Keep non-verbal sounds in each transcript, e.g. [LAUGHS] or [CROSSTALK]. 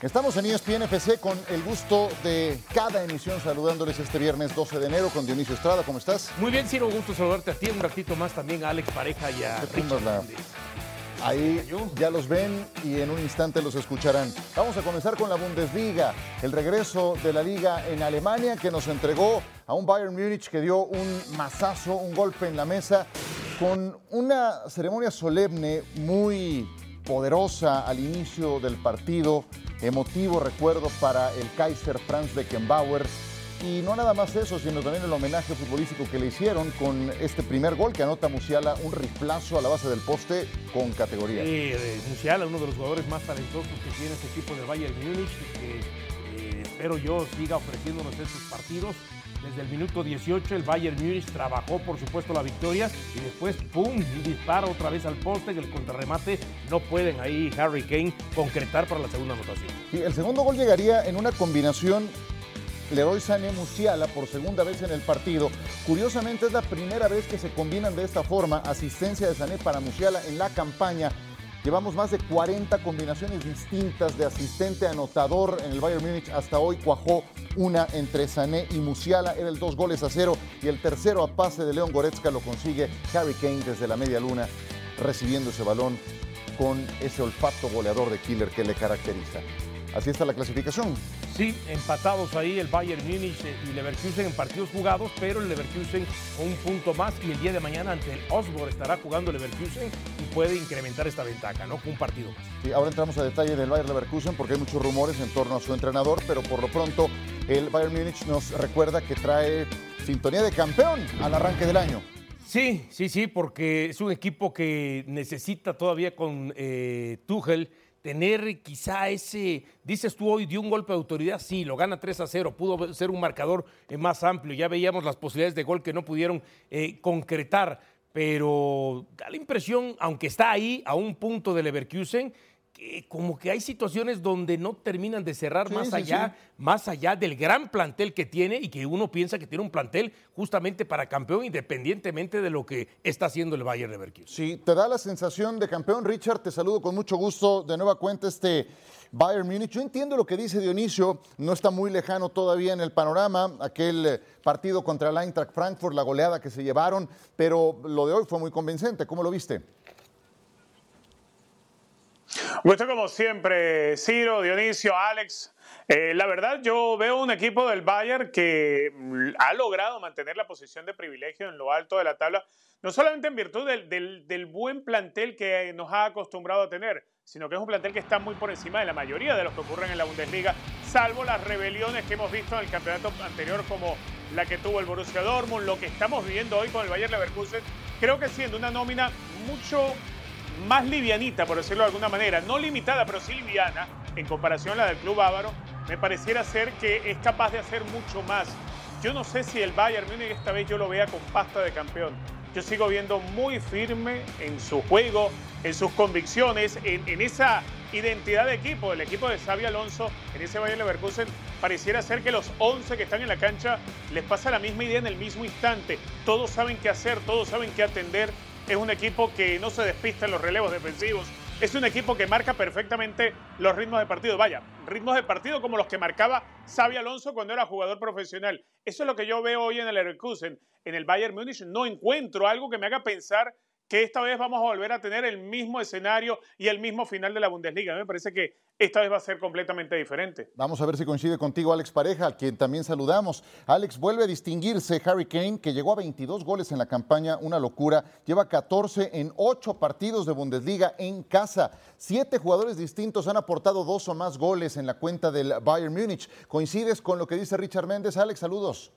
Estamos en ESPN FC con el gusto de cada emisión saludándoles este viernes 12 de enero con Dionisio Estrada. ¿Cómo estás? Muy bien, Ciro, gusto saludarte a ti un ratito más también a Alex Pareja y a Richard la... Ahí ya los ven y en un instante los escucharán. Vamos a comenzar con la Bundesliga, el regreso de la liga en Alemania que nos entregó a un Bayern Múnich que dio un mazazo, un golpe en la mesa con una ceremonia solemne muy poderosa al inicio del partido, emotivo recuerdo para el Kaiser Franz Beckenbauer y no nada más eso, sino también el homenaje futbolístico que le hicieron con este primer gol que anota Musiala, un riflazo a la base del poste con categoría. Sí, eh, Musiala, uno de los jugadores más talentosos que tiene este equipo del Bayern Múnich, que eh, espero yo siga ofreciéndonos estos partidos. Desde el minuto 18 el Bayern Múnich trabajó por supuesto la victoria y después ¡pum! [LAUGHS] dispara otra vez al poste en el contrarremate no pueden ahí Harry Kane concretar para la segunda anotación. Y el segundo gol llegaría en una combinación Leroy Sané Musiala por segunda vez en el partido. Curiosamente es la primera vez que se combinan de esta forma asistencia de Sané para Musiala en la campaña. Llevamos más de 40 combinaciones distintas de asistente anotador en el Bayern Múnich. Hasta hoy cuajó una entre Sané y Musiala. Era el dos goles a cero y el tercero a pase de León Goretzka lo consigue Harry Kane desde la media luna recibiendo ese balón con ese olfato goleador de killer que le caracteriza. Así está la clasificación. Sí, empatados ahí el Bayern Múnich y Leverkusen en partidos jugados, pero el Leverkusen con un punto más y el día de mañana ante el Osborne estará jugando Leverkusen y puede incrementar esta ventaja, ¿no? Con un partido más. Sí, ahora entramos a detalle del Bayern Leverkusen porque hay muchos rumores en torno a su entrenador, pero por lo pronto el Bayern Múnich nos recuerda que trae sintonía de campeón al arranque del año. Sí, sí, sí, porque es un equipo que necesita todavía con eh, Tuchel tener quizá ese, dices tú hoy, dio un golpe de autoridad, sí, lo gana 3 a 0, pudo ser un marcador eh, más amplio, ya veíamos las posibilidades de gol que no pudieron eh, concretar, pero da la impresión, aunque está ahí a un punto del Leverkusen, como que hay situaciones donde no terminan de cerrar más allá, más allá del gran plantel que tiene y que uno piensa que tiene un plantel justamente para campeón independientemente de lo que está haciendo el Bayern Leverkusen. Sí, te da la sensación de campeón, Richard, te saludo con mucho gusto de nueva cuenta este Bayern Múnich. Yo entiendo lo que dice Dionisio, no está muy lejano todavía en el panorama, aquel eh, partido contra el Eintracht Frankfurt, la goleada que se llevaron, pero lo de hoy fue muy convincente, ¿cómo lo viste? Gusto como siempre, Ciro, Dionisio, Alex. Eh, la verdad, yo veo un equipo del Bayern que mm, ha logrado mantener la posición de privilegio en lo alto de la tabla, no solamente en virtud del, buen plantel que nos ha acostumbrado a tener, sino que es un plantel que está muy por encima de la mayoría de los que ocurren en la Bundesliga, salvo las rebeliones que hemos visto en el campeonato anterior, como la que tuvo el Borussia Dortmund, lo que estamos viviendo hoy con el Bayern Leverkusen. Creo que siendo una nómina mucho más livianita, por decirlo de alguna manera, no limitada, pero sí liviana, en comparación a la del club bávaro, me pareciera ser que es capaz de hacer mucho más. Yo no sé si el Bayern Múnich esta vez yo lo vea con pasta de campeón. Yo sigo viendo muy firme en su juego, en sus convicciones, en, esa identidad de equipo, el equipo de Xavi Alonso, en ese Bayern Leverkusen, pareciera ser que los 11 que están en la cancha les pasa la misma idea en el mismo instante. Todos saben qué hacer, todos saben qué atender, es un equipo que no se despista en los relevos defensivos. Es un equipo que marca perfectamente los ritmos de partido. Vaya, ritmos de partido como los que marcaba Xavi Alonso cuando era jugador profesional. Eso es lo que yo veo hoy en el Leverkusen. En el Bayern Múnich no encuentro algo que me haga pensar que esta vez vamos a volver a tener el mismo escenario y el mismo final de la Bundesliga. Me parece que esta vez va a ser completamente diferente. Vamos a ver si coincide contigo Alex Pareja, al quien también saludamos. Alex, vuelve a distinguirse Harry Kane, que llegó a 22 goles en la campaña, una locura. Lleva 14 en 8 partidos de Bundesliga en casa. Siete jugadores distintos han aportado dos o más goles en la cuenta del Bayern Múnich. ¿Coincides con lo que dice Richard Méndez? Alex, saludos.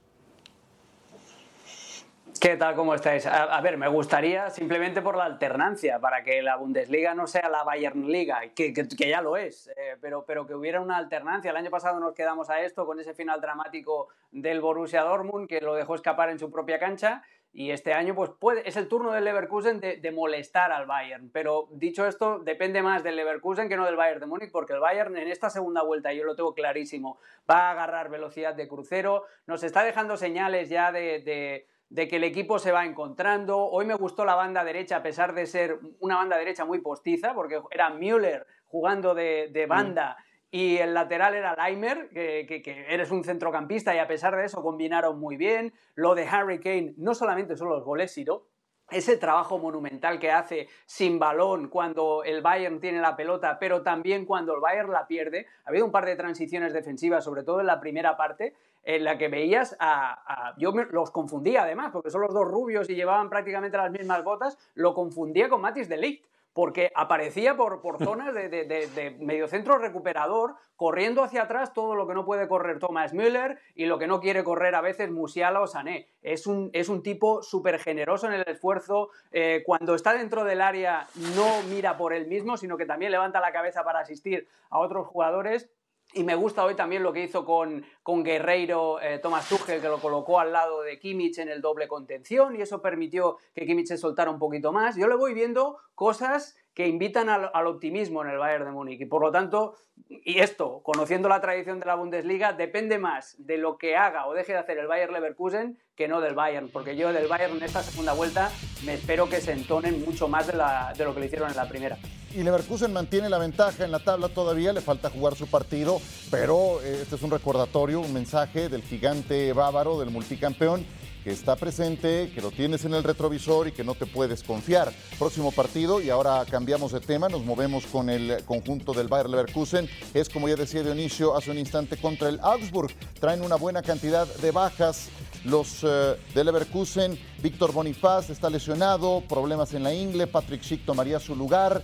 ¿Qué tal? ¿Cómo estáis? A, ver, me gustaría simplemente por la alternancia, para que la Bundesliga no sea la Bayern Liga, que, ya lo es, eh, pero, pero que hubiera una alternancia. El año pasado nos quedamos a esto con ese final dramático del Borussia Dortmund, que lo dejó escapar en su propia cancha, y este año pues puede, es el turno del Leverkusen de, de, molestar al Bayern. Pero dicho esto, depende más del Leverkusen que no del Bayern de Múnich, porque el Bayern en esta segunda vuelta, yo lo tengo clarísimo, va a agarrar velocidad de crucero, nos está dejando señales ya de que el equipo se va encontrando. Hoy me gustó la banda derecha, a pesar de ser una banda derecha muy postiza, porque era Müller jugando de, banda y el lateral era Leimer, que, que, eres un centrocampista y a pesar de eso combinaron muy bien. Lo de Harry Kane no solamente son los goles, sino ese trabajo monumental que hace sin balón cuando el Bayern tiene la pelota, pero también cuando el Bayern la pierde. Ha habido un par de transiciones defensivas, sobre todo en la primera parte, en la que veías a... yo los confundía además, porque son los dos rubios y llevaban prácticamente las mismas botas, lo confundía con Matis de Ligt porque aparecía por, por [LAUGHS] zonas de, de, de, mediocentro recuperador, corriendo hacia atrás todo lo que no puede correr Thomas Müller y lo que no quiere correr a veces Musiala o Sané. Es un, es un tipo súper generoso en el esfuerzo, eh, cuando está dentro del área no mira por él mismo, sino que también levanta la cabeza para asistir a otros jugadores y me gusta hoy también lo que hizo con, con Guerreiro eh, Thomas Tuchel, que lo colocó al lado de Kimmich en el doble contención y eso permitió que Kimmich se soltara un poquito más. Yo le voy viendo cosas que invitan al, optimismo en el Bayern de Múnich. Y por lo tanto, y esto, conociendo la tradición de la Bundesliga, depende más de lo que haga o deje de hacer el Bayern Leverkusen que no del Bayern. Porque yo del Bayern en esta segunda vuelta me espero que se entonen mucho más de, de lo que le hicieron en la primera. Y Leverkusen mantiene la ventaja en la tabla todavía, le falta jugar su partido, pero eh, este es un recordatorio, un mensaje del gigante bávaro, del multicampeón que está presente, que lo tienes en el retrovisor y que no te puedes confiar. Próximo partido, y ahora cambiamos de tema, nos movemos con el conjunto del Bayer Leverkusen. Es como ya decía Dionisio hace un instante contra el Augsburg. Traen una buena cantidad de bajas. Los eh, de Leverkusen, Víctor Bonifaz está lesionado, problemas en la ingle, Patrick Schick tomaría su lugar,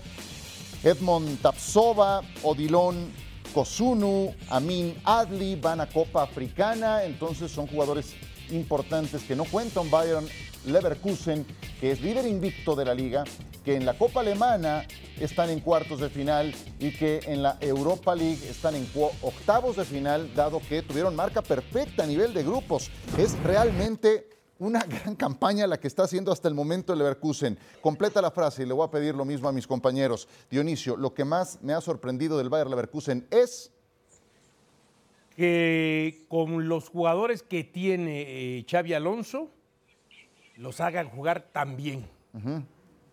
Edmond Tapsova, Odilon Kosunu, Amin Adli van a Copa Africana, entonces son jugadores importantes que no cuenta un Bayern Leverkusen, que es líder invicto de la liga, que en la Copa Alemana están en cuartos de final y que en la Europa League están en octavos de final, dado que tuvieron marca perfecta a nivel de grupos. Es realmente una [LAUGHS] gran campaña la que está haciendo hasta el momento el Leverkusen. Completa la frase y le voy a pedir lo mismo a mis compañeros. Dionisio, lo que más me ha sorprendido del Bayern Leverkusen es que con los jugadores que tiene eh, Xavi Alonso los hagan jugar tan bien.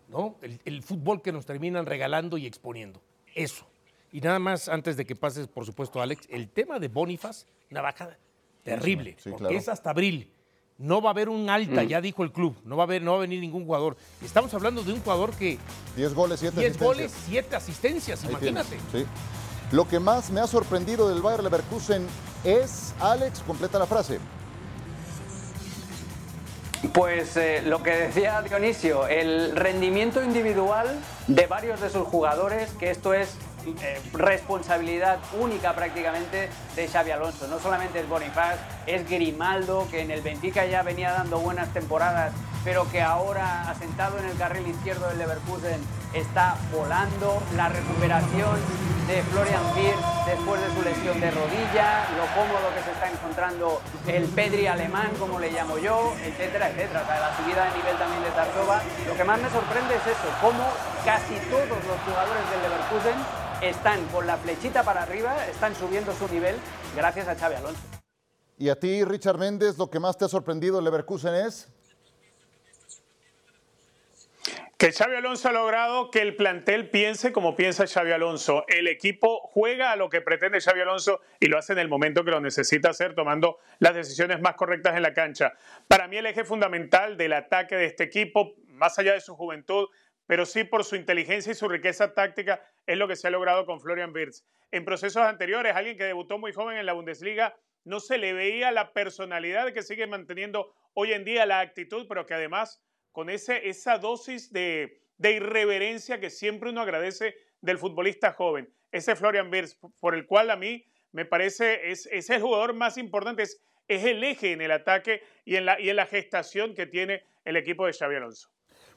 ¿no? El, fútbol que nos terminan regalando y exponiendo. Eso. Y nada más, antes de que pases, por supuesto, Alex, el tema de Bonifaz, una baja terrible, porque es hasta abril. No va a haber un alta, mm. ya dijo el club. No va, a haber, no va a venir ningún jugador. Estamos hablando de un jugador que. 10 goles, 7 asistencias. 10 goles, 7 asistencias, imagínate. Sí. Lo que más me ha sorprendido del Bayer Leverkusen es, Alex, completa la frase. Pues eh, lo que decía Dionisio, el rendimiento individual de varios de sus jugadores, que esto es eh, responsabilidad única prácticamente de Xavi Alonso. No solamente es Bonifaz, es Grimaldo, que en el Benfica ya venía dando buenas temporadas, pero que ahora, asentado en el carril izquierdo del Leverkusen, está volando. La recuperación de Florian Wirtz después de su lesión de rodilla, lo cómodo que se está encontrando el Pedri alemán, como le llamo yo, etcétera, etcétera. La subida de nivel también de Tarzova. Lo que más me sorprende es eso, cómo casi todos los jugadores del Leverkusen están con la flechita para arriba, están subiendo su nivel gracias a Xavi Alonso. ¿Y a ti, Richard Méndez, lo que más te ha sorprendido el Leverkusen es? Que Xavi Alonso ha logrado que el plantel piense como piensa Xavi Alonso. El equipo juega a lo que pretende Xavi Alonso y lo hace en el momento que lo necesita hacer, tomando las decisiones más correctas en la cancha. Para mí el eje fundamental del ataque de este equipo, más allá de su juventud, pero sí por su inteligencia y su riqueza táctica es lo que se ha logrado con Florian Wirtz. En procesos anteriores, alguien que debutó muy joven en la Bundesliga, no se le veía la personalidad que sigue manteniendo hoy en día, la actitud, pero que además con esa dosis de, irreverencia que siempre uno agradece del futbolista joven. Ese Florian Wirtz, por el cual a mí me parece es, es el jugador más importante, es, es el eje en el ataque y en, la, y en la gestación que tiene el equipo de Xavi Alonso.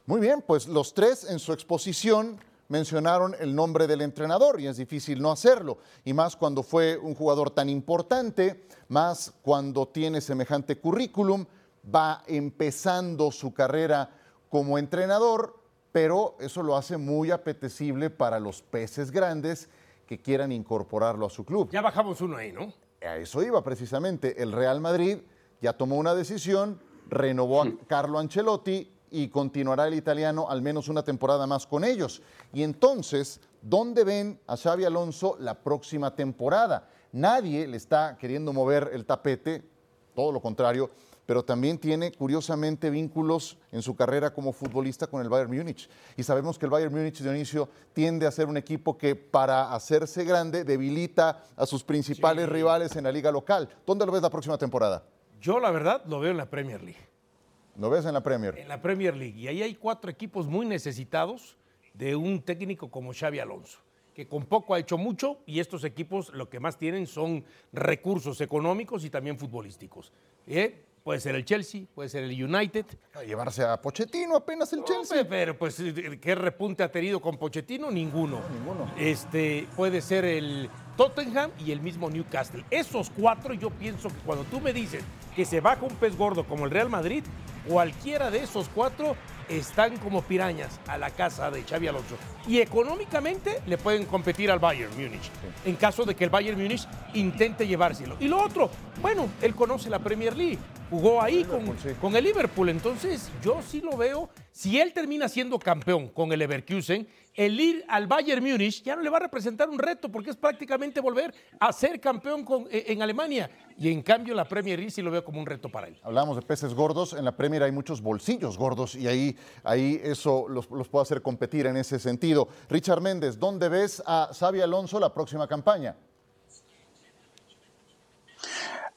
Muy bien, pues los tres en su exposición mencionaron el nombre del entrenador y es difícil no hacerlo, y más cuando fue un jugador tan importante, más cuando tiene semejante currículum, va empezando su carrera como entrenador, pero eso lo hace muy apetecible para los peces grandes que quieran incorporarlo a su club. Ya bajamos uno ahí, ¿no? A eso iba precisamente. El Real Madrid ya tomó una decisión, renovó a Carlo Ancelotti y continuará el italiano al menos una temporada más con ellos. Y entonces ¿Dónde ven a Xavi Alonso la próxima temporada? Nadie le está queriendo mover el tapete, todo lo contrario, pero también tiene curiosamente vínculos en su carrera como futbolista con el Bayern Múnich. Y sabemos que el Bayern Múnich, Dionisio, tiende a ser un equipo que para hacerse grande debilita a sus principales rivales en la liga local. ¿Dónde lo ves la próxima temporada? Yo la verdad lo veo en la Premier League. ¿Lo ves en la Premier? En la Premier League. Y ahí hay cuatro equipos muy necesitados de un técnico como Xavi Alonso que con poco ha hecho mucho y estos equipos lo que más tienen son recursos económicos y también futbolísticos. ¿Eh? Puede ser el Chelsea, puede ser el United. A llevarse a Pochettino apenas el Chelsea. Pero pues, ¿qué repunte ha tenido con Pochettino? Ninguno. ninguno. Este, puede ser el Tottenham y el mismo Newcastle. Esos cuatro yo pienso que cuando tú me dices que se baja un pez gordo como el Real Madrid, cualquiera de esos cuatro están como pirañas a la casa de Xavi Alonso. Y económicamente le pueden competir al Bayern Múnich, en caso de que el Bayern Múnich intente llevárselo. Y lo otro, bueno, él conoce la Premier League, jugó ahí con, con el Liverpool, entonces yo sí lo veo. Si él termina siendo campeón con el Leverkusen, el ir al Bayern Múnich ya no le va a representar un reto porque es prácticamente volver a ser campeón eh, en Alemania. Y en cambio la Premier League sí lo veo como un reto para él. Hablamos de peces gordos, en la Premier hay muchos bolsillos gordos y ahí, ahí eso los, los puede hacer competir en ese sentido. Richard Méndez, ¿dónde ves a Xavi Alonso la próxima campaña?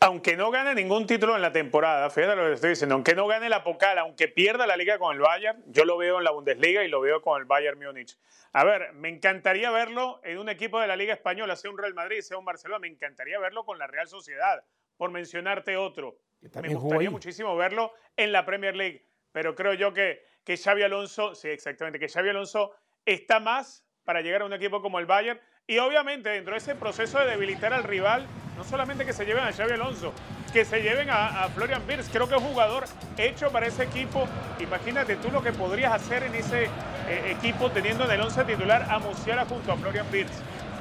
aunque no gane ningún título en la temporada, fíjate lo que estoy diciendo, aunque no gane la Pocal, aunque pierda la liga con el Bayern, yo lo veo en la Bundesliga y lo veo con el Bayern Múnich. A ver, me encantaría verlo en un equipo de la Liga Española, sea un Real Madrid, sea un Barcelona, me encantaría verlo con la Real Sociedad, por mencionarte otro. Me gustaría muchísimo verlo en la Premier League, pero creo yo que, que Xavi Alonso, sí, exactamente, que Xavi Alonso está más para llegar a un equipo como el Bayern y obviamente dentro de ese proceso de debilitar al rival, no solamente que se lleven a Xavi Alonso, que se lleven a, Florian Wirtz. Creo que es un jugador hecho para ese equipo. Imagínate tú lo que podrías hacer en ese eh, equipo teniendo en el 11 titular a Musiala junto a Florian Wirtz.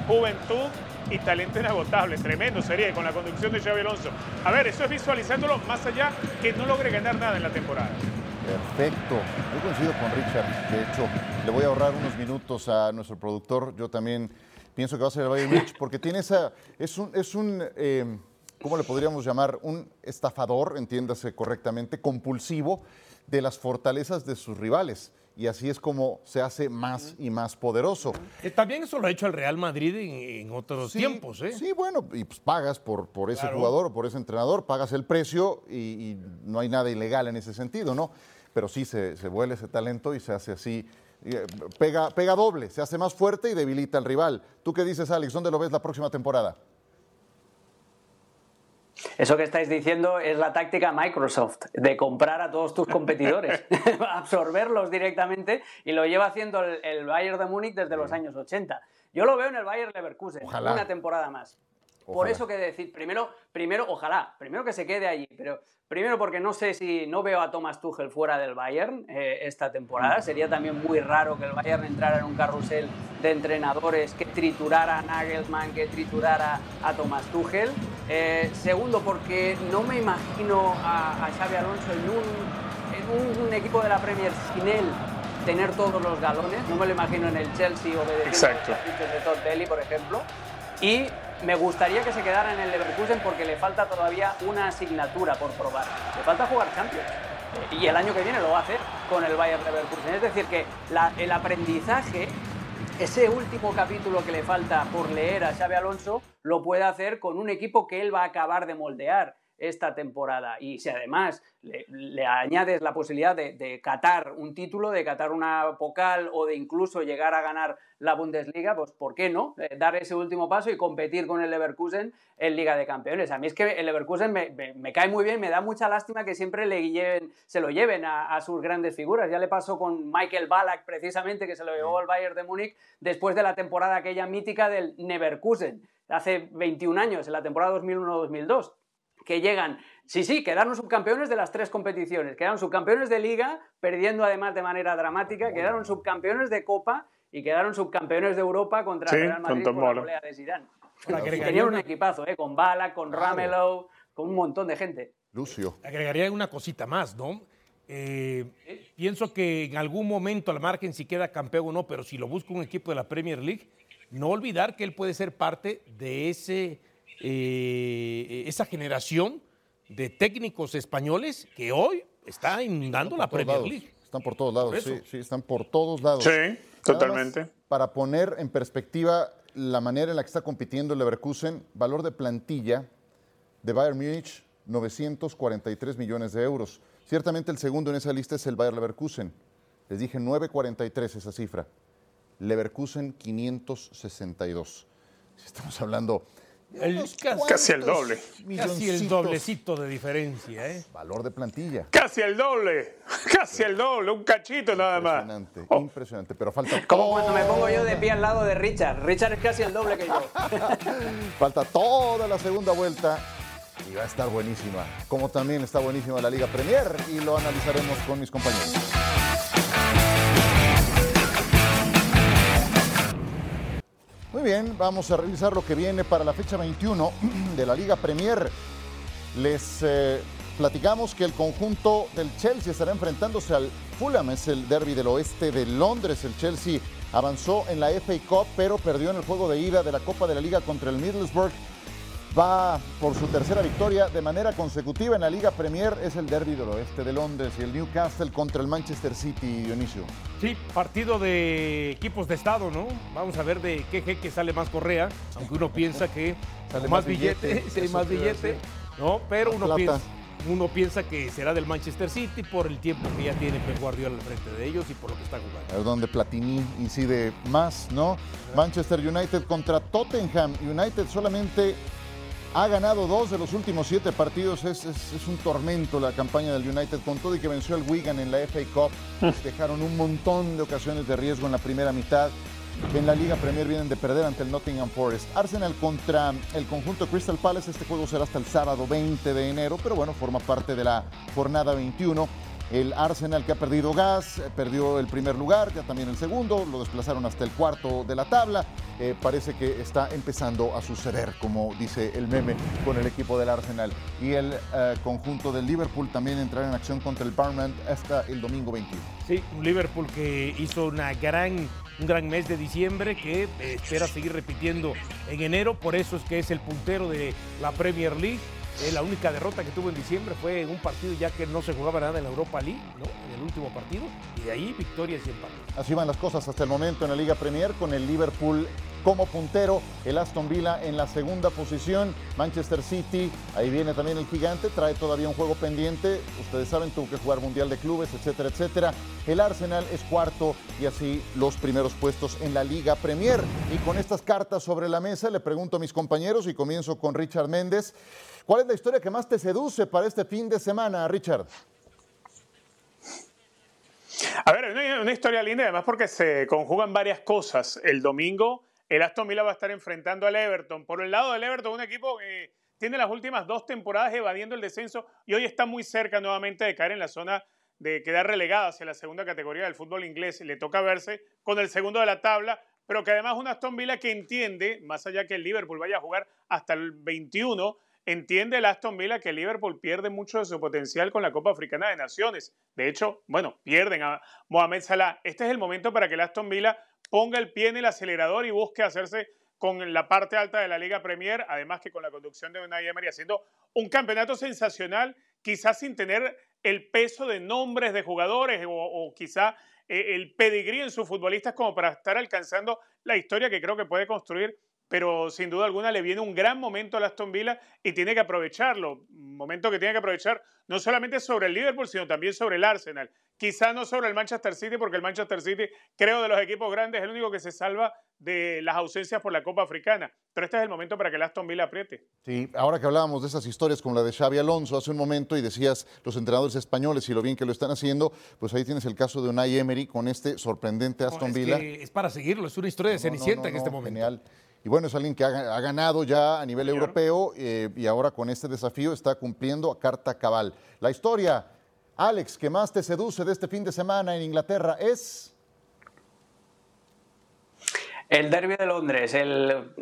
Juventud y talento inagotable. Tremendo sería con la conducción de Xavi Alonso. A ver, eso es visualizándolo más allá que no logre ganar nada en la temporada. Perfecto. Yo coincido con Richard. De hecho, le voy a ahorrar unos minutos a nuestro productor. Yo también pienso que va a ser el Bayern Múnich, porque tiene esa, es un, es un eh, ¿cómo le podríamos llamar? Un estafador, entiéndase correctamente, compulsivo de las fortalezas de sus rivales. Y así es como se hace más y más poderoso. también eso lo ha hecho el Real Madrid en, otros tiempos. ¿eh? Sí, bueno, y pues pagas por, por ese jugador o por ese entrenador, pagas el precio y, no hay nada ilegal en ese sentido, ¿no? Pero sí se, se vuelve ese talento y se hace así eh, pega, pega doble, se hace más fuerte y debilita al rival. ¿Tú qué dices, Alex? ¿Dónde lo ves la próxima temporada? Eso que estáis diciendo es la táctica Microsoft, de comprar a todos tus competidores, [LAUGHS] [LAUGHS] absorberlos directamente y lo lleva haciendo el, Bayern de Múnich desde los años 80. Yo lo veo en el Bayern Leverkusen, una temporada más. Por eso que decir, primero, primero, ojalá, primero que se quede allí, pero primero porque no sé si no veo a Thomas Tuchel fuera del Bayern eh, esta temporada. Sería también muy raro que el Bayern entrara en un carrusel de entrenadores que triturara a Nagelsmann, que triturara a Thomas Tuchel. Eh, segundo, porque no me imagino a, Xavi Alonso en un, en un, equipo de la Premier sin él tener todos los galones. No me lo imagino en el Chelsea o de de Todd Belly, por ejemplo. Y me gustaría que se quedara en el Leverkusen porque le falta todavía una asignatura por probar. Le falta jugar Champions. Y el año que viene lo va a hacer con el Bayern Leverkusen. Es decir, que el aprendizaje, ese último capítulo que le falta por leer a Xavi Alonso, lo puede hacer con un equipo que él va a acabar de moldear esta temporada. Y si además le, añades la posibilidad de, catar un título, de catar una pocal o de incluso llegar a ganar la Bundesliga, pues ¿por qué no? Eh, dar ese último paso y competir con el Leverkusen en Liga de Campeones. A mí es que el Leverkusen me, cae muy bien, me da mucha lástima que siempre le lleven, se lo lleven a, sus grandes figuras. Ya le pasó con Michael Ballack, precisamente, que se lo llevó al Bayern de Múnich después de la temporada aquella mítica del Neverkusen, hace 21 años, en la temporada 2001-2002 que llegan, sí, sí, quedaron subcampeones de las tres competiciones, quedaron subcampeones de liga, perdiendo además de manera dramática, quedaron subcampeones de Copa y quedaron subcampeones de Europa contra el Real Madrid con la pelea de Zidane. tenían un equipazo, ¿eh? con Bala, con Ramelow, con un montón de gente. Lucio. Agregaría una cosita más, ¿no? Eh, pienso que en algún momento, al margen si queda campeón o no, pero si lo busca un equipo de la Premier League, no olvidar que él puede ser parte de ese, eh, esa generación de técnicos españoles que hoy está inundando la Premier League. Están por todos lados, sí, sí, están por todos lados. Sí, totalmente. Para poner en perspectiva la manera en la que está compitiendo el Leverkusen, valor de plantilla de Bayern Múnich, 943 millones de euros. Ciertamente el segundo en esa lista es el Bayern Leverkusen. Les dije 943 esa cifra. Leverkusen 562. Estamos hablando casi el doble. Casi el doblecito de diferencia, ¿eh? Valor de plantilla. Casi el doble. [LAUGHS] Casi el doble. Un cachito nada más. Impresionante, oh. impresionante. Pero falta. Como cuando me pongo yo de pie al lado de Richard. Richard es casi el doble que yo. [LAUGHS] falta toda la segunda vuelta y va a estar buenísima. Como también está buenísima la Liga Premier y lo analizaremos con mis compañeros. Muy bien, vamos a revisar lo que viene para la fecha 21 [CLEARS THROAT] de la Liga Premier. Les eh, platicamos que el conjunto del Chelsea estará enfrentándose al Fulham, es el derby del oeste de Londres. El Chelsea avanzó en la FA Cup, pero perdió en el juego de ida de la Copa de la Liga contra el Middlesbrough va por su tercera victoria de manera consecutiva en la Liga Premier. Es el derby del oeste de Londres y el Newcastle contra el Manchester City, Dionisio. Sí, partido de equipos de Estado, ¿no? Vamos a ver de qué jeque sale más Correa, aunque uno piensa que sale más, billete, hay [LAUGHS] más billete, ¿no? Pero uno piensa, uno piensa que será del Manchester City por el tiempo que ya tiene Pep Guardiola al frente de ellos y por lo que está jugando. Es donde Platini incide más, ¿no? Manchester United contra Tottenham. United solamente ha ganado dos de los últimos siete partidos. Es, un tormento la campaña del United con todo y que venció al Wigan en la FA Cup. [LAUGHS] Dejaron un montón de ocasiones de riesgo en la primera mitad. En la Liga Premier vienen de perder ante el Nottingham Forest. Arsenal contra el conjunto Crystal Palace. Este juego será hasta el sábado 20 de enero, pero bueno, forma parte de la jornada 21. El Arsenal que ha perdido gas, eh, perdió el primer lugar, ya también el segundo, lo desplazaron hasta el cuarto de la tabla. Eh, parece que está empezando a suceder, como dice el meme, con el equipo del Arsenal. Y el eh, conjunto del Liverpool también entrará en acción contra el Barnard hasta el domingo 21. Sí, un Liverpool que hizo una gran, un gran mes de diciembre que espera seguir repitiendo en enero, por eso es que es el puntero de la Premier League eh, la única derrota que tuvo en diciembre fue en un partido ya que no se jugaba nada en la Europa League, en el último partido, y de ahí victorias y empates. Así van las cosas hasta el momento en la Liga Premier, con el Liverpool como puntero, el Aston Villa en la segunda posición, Manchester City, ahí viene también el gigante, trae todavía un juego pendiente, ustedes saben, tuvo que jugar Mundial de Clubes, etcétera, etcétera. El Arsenal es cuarto y así los primeros puestos en la Liga Premier. Y con estas cartas sobre la mesa le pregunto a mis compañeros y comienzo con Richard Méndez. ¿Cuál es la historia que más te seduce para este fin de semana, Richard? A ver, una, una historia linda, además porque se conjugan varias cosas. El domingo, el Aston Villa va a estar enfrentando al Everton. Por el lado del Everton, un equipo que tiene las últimas dos temporadas evadiendo el descenso y hoy está muy cerca nuevamente de caer en la zona de quedar relegado hacia la segunda categoría del fútbol inglés. Le toca verse con el segundo de la tabla, pero que además un Aston Villa que entiende, más allá que el Liverpool vaya a jugar hasta el 21, Entiende el Aston Villa que Liverpool pierde mucho de su potencial con la Copa Africana de Naciones. De hecho, bueno, pierden a Mohamed Salah. Este es el momento para que el Aston Villa ponga el pie en el acelerador y busque hacerse con la parte alta de la Liga Premier, además que con la conducción de Unai Emery haciendo un campeonato sensacional, quizás sin tener el peso de nombres de jugadores o, quizá eh, el pedigrí en sus futbolistas como para estar alcanzando la historia que creo que puede construir pero sin duda alguna le viene un gran momento a Aston Villa y tiene que aprovecharlo. Un momento que tiene que aprovechar no solamente sobre el Liverpool, sino también sobre el Arsenal. Quizá no sobre el Manchester City, porque el Manchester City, creo, de los equipos grandes, es el único que se salva de las ausencias por la Copa Africana. Pero este es el momento para que el Aston Villa apriete. Sí, ahora que hablábamos de esas historias como la de Xavi Alonso hace un momento y decías los entrenadores españoles y lo bien que lo están haciendo, pues ahí tienes el caso de Unai Emery con este sorprendente Aston Villa. es para seguirlo, es una historia de Cenicienta en este momento. Genial. Y bueno, es alguien que ha, ganado ya a nivel europeo eh, y ahora con este desafío está cumpliendo a carta cabal. La historia, Alex, que más te seduce de este fin de semana en Inglaterra es... El derby de Londres, el,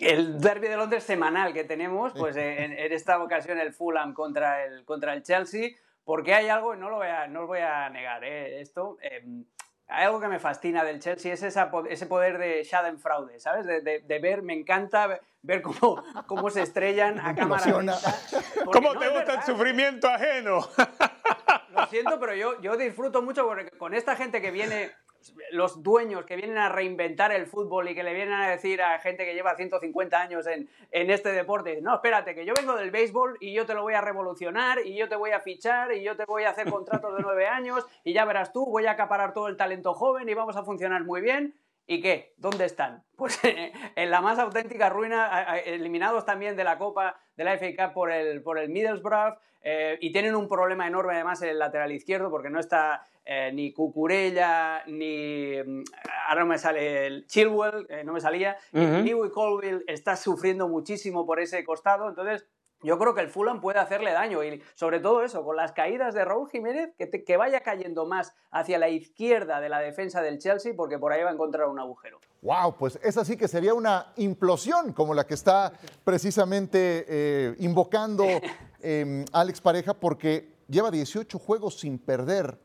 el derby de Londres semanal que tenemos, pues en, esta ocasión el Fulham contra el, contra el Chelsea porque hay algo, no lo voy a, no lo voy a negar, ¿eh? esto, em, hay algo que me fascina del Chelsea, es ese poder de Schadenfraude, ¿sabes? De, ver, me encanta ver cómo, cómo se estrellan a cámara lenta. ¿Cómo te gusta el sufrimiento ajeno? Lo siento, pero yo, yo disfruto mucho con esta gente que viene los dueños que vienen a reinventar el fútbol y que le vienen a decir a gente que lleva 150 años en, este deporte, no, espérate, que yo vengo del béisbol y yo te lo voy a revolucionar y yo te voy a fichar y yo te voy a hacer contratos de nueve años y ya verás tú, voy a acaparar todo el talento joven y vamos a funcionar muy bien. ¿Y qué? ¿Dónde están? [LAUGHS] Pues en la más auténtica ruina, eliminados también de la Copa de la FA Cup por el, por el Middlesbrough, eh, y tienen un problema enorme además en el lateral izquierdo porque no está eh, ni Cucurella, ni. Mm, ahora no me sale el Chilwell, eh, no me salía. Uh Colville está sufriendo muchísimo por ese costado. Entonces, yo creo que el Fulham puede hacerle daño y sobre todo eso, con las caídas de Raúl Jiménez, que, que, vaya cayendo más hacia la izquierda de la defensa del Chelsea porque por ahí va a encontrar un agujero. Wow, pues esa sí que sería una implosión como la que está precisamente eh, invocando [LAUGHS] em, Alex Pareja porque lleva 18 juegos sin perder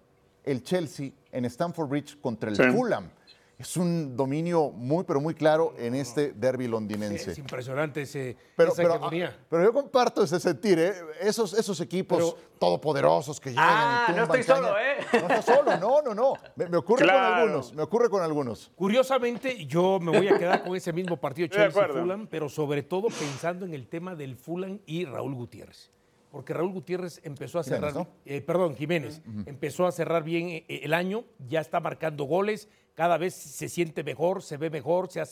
el Chelsea en Stamford Bridge contra el Fulham. Es un dominio muy, pero muy claro en este derby londinense. es impresionante ese, pero, esa pero, ah, pero, yo comparto ese sentir, ¿eh? esos, esos equipos todopoderosos que llegan ah, y no estoy solo, ¿eh? No estoy solo, no, no, no. Me, ocurre con algunos, me ocurre con algunos. Curiosamente, yo me voy a quedar con ese mismo partido Chelsea-Fulham, pero sobre todo pensando en el tema del Fulham y Raúl Gutiérrez porque Raúl Gutiérrez empezó a cerrar, eh, perdón, Jiménez, empezó a cerrar bien eh, el año, ya está marcando goles, cada vez se siente mejor, se ve mejor, se,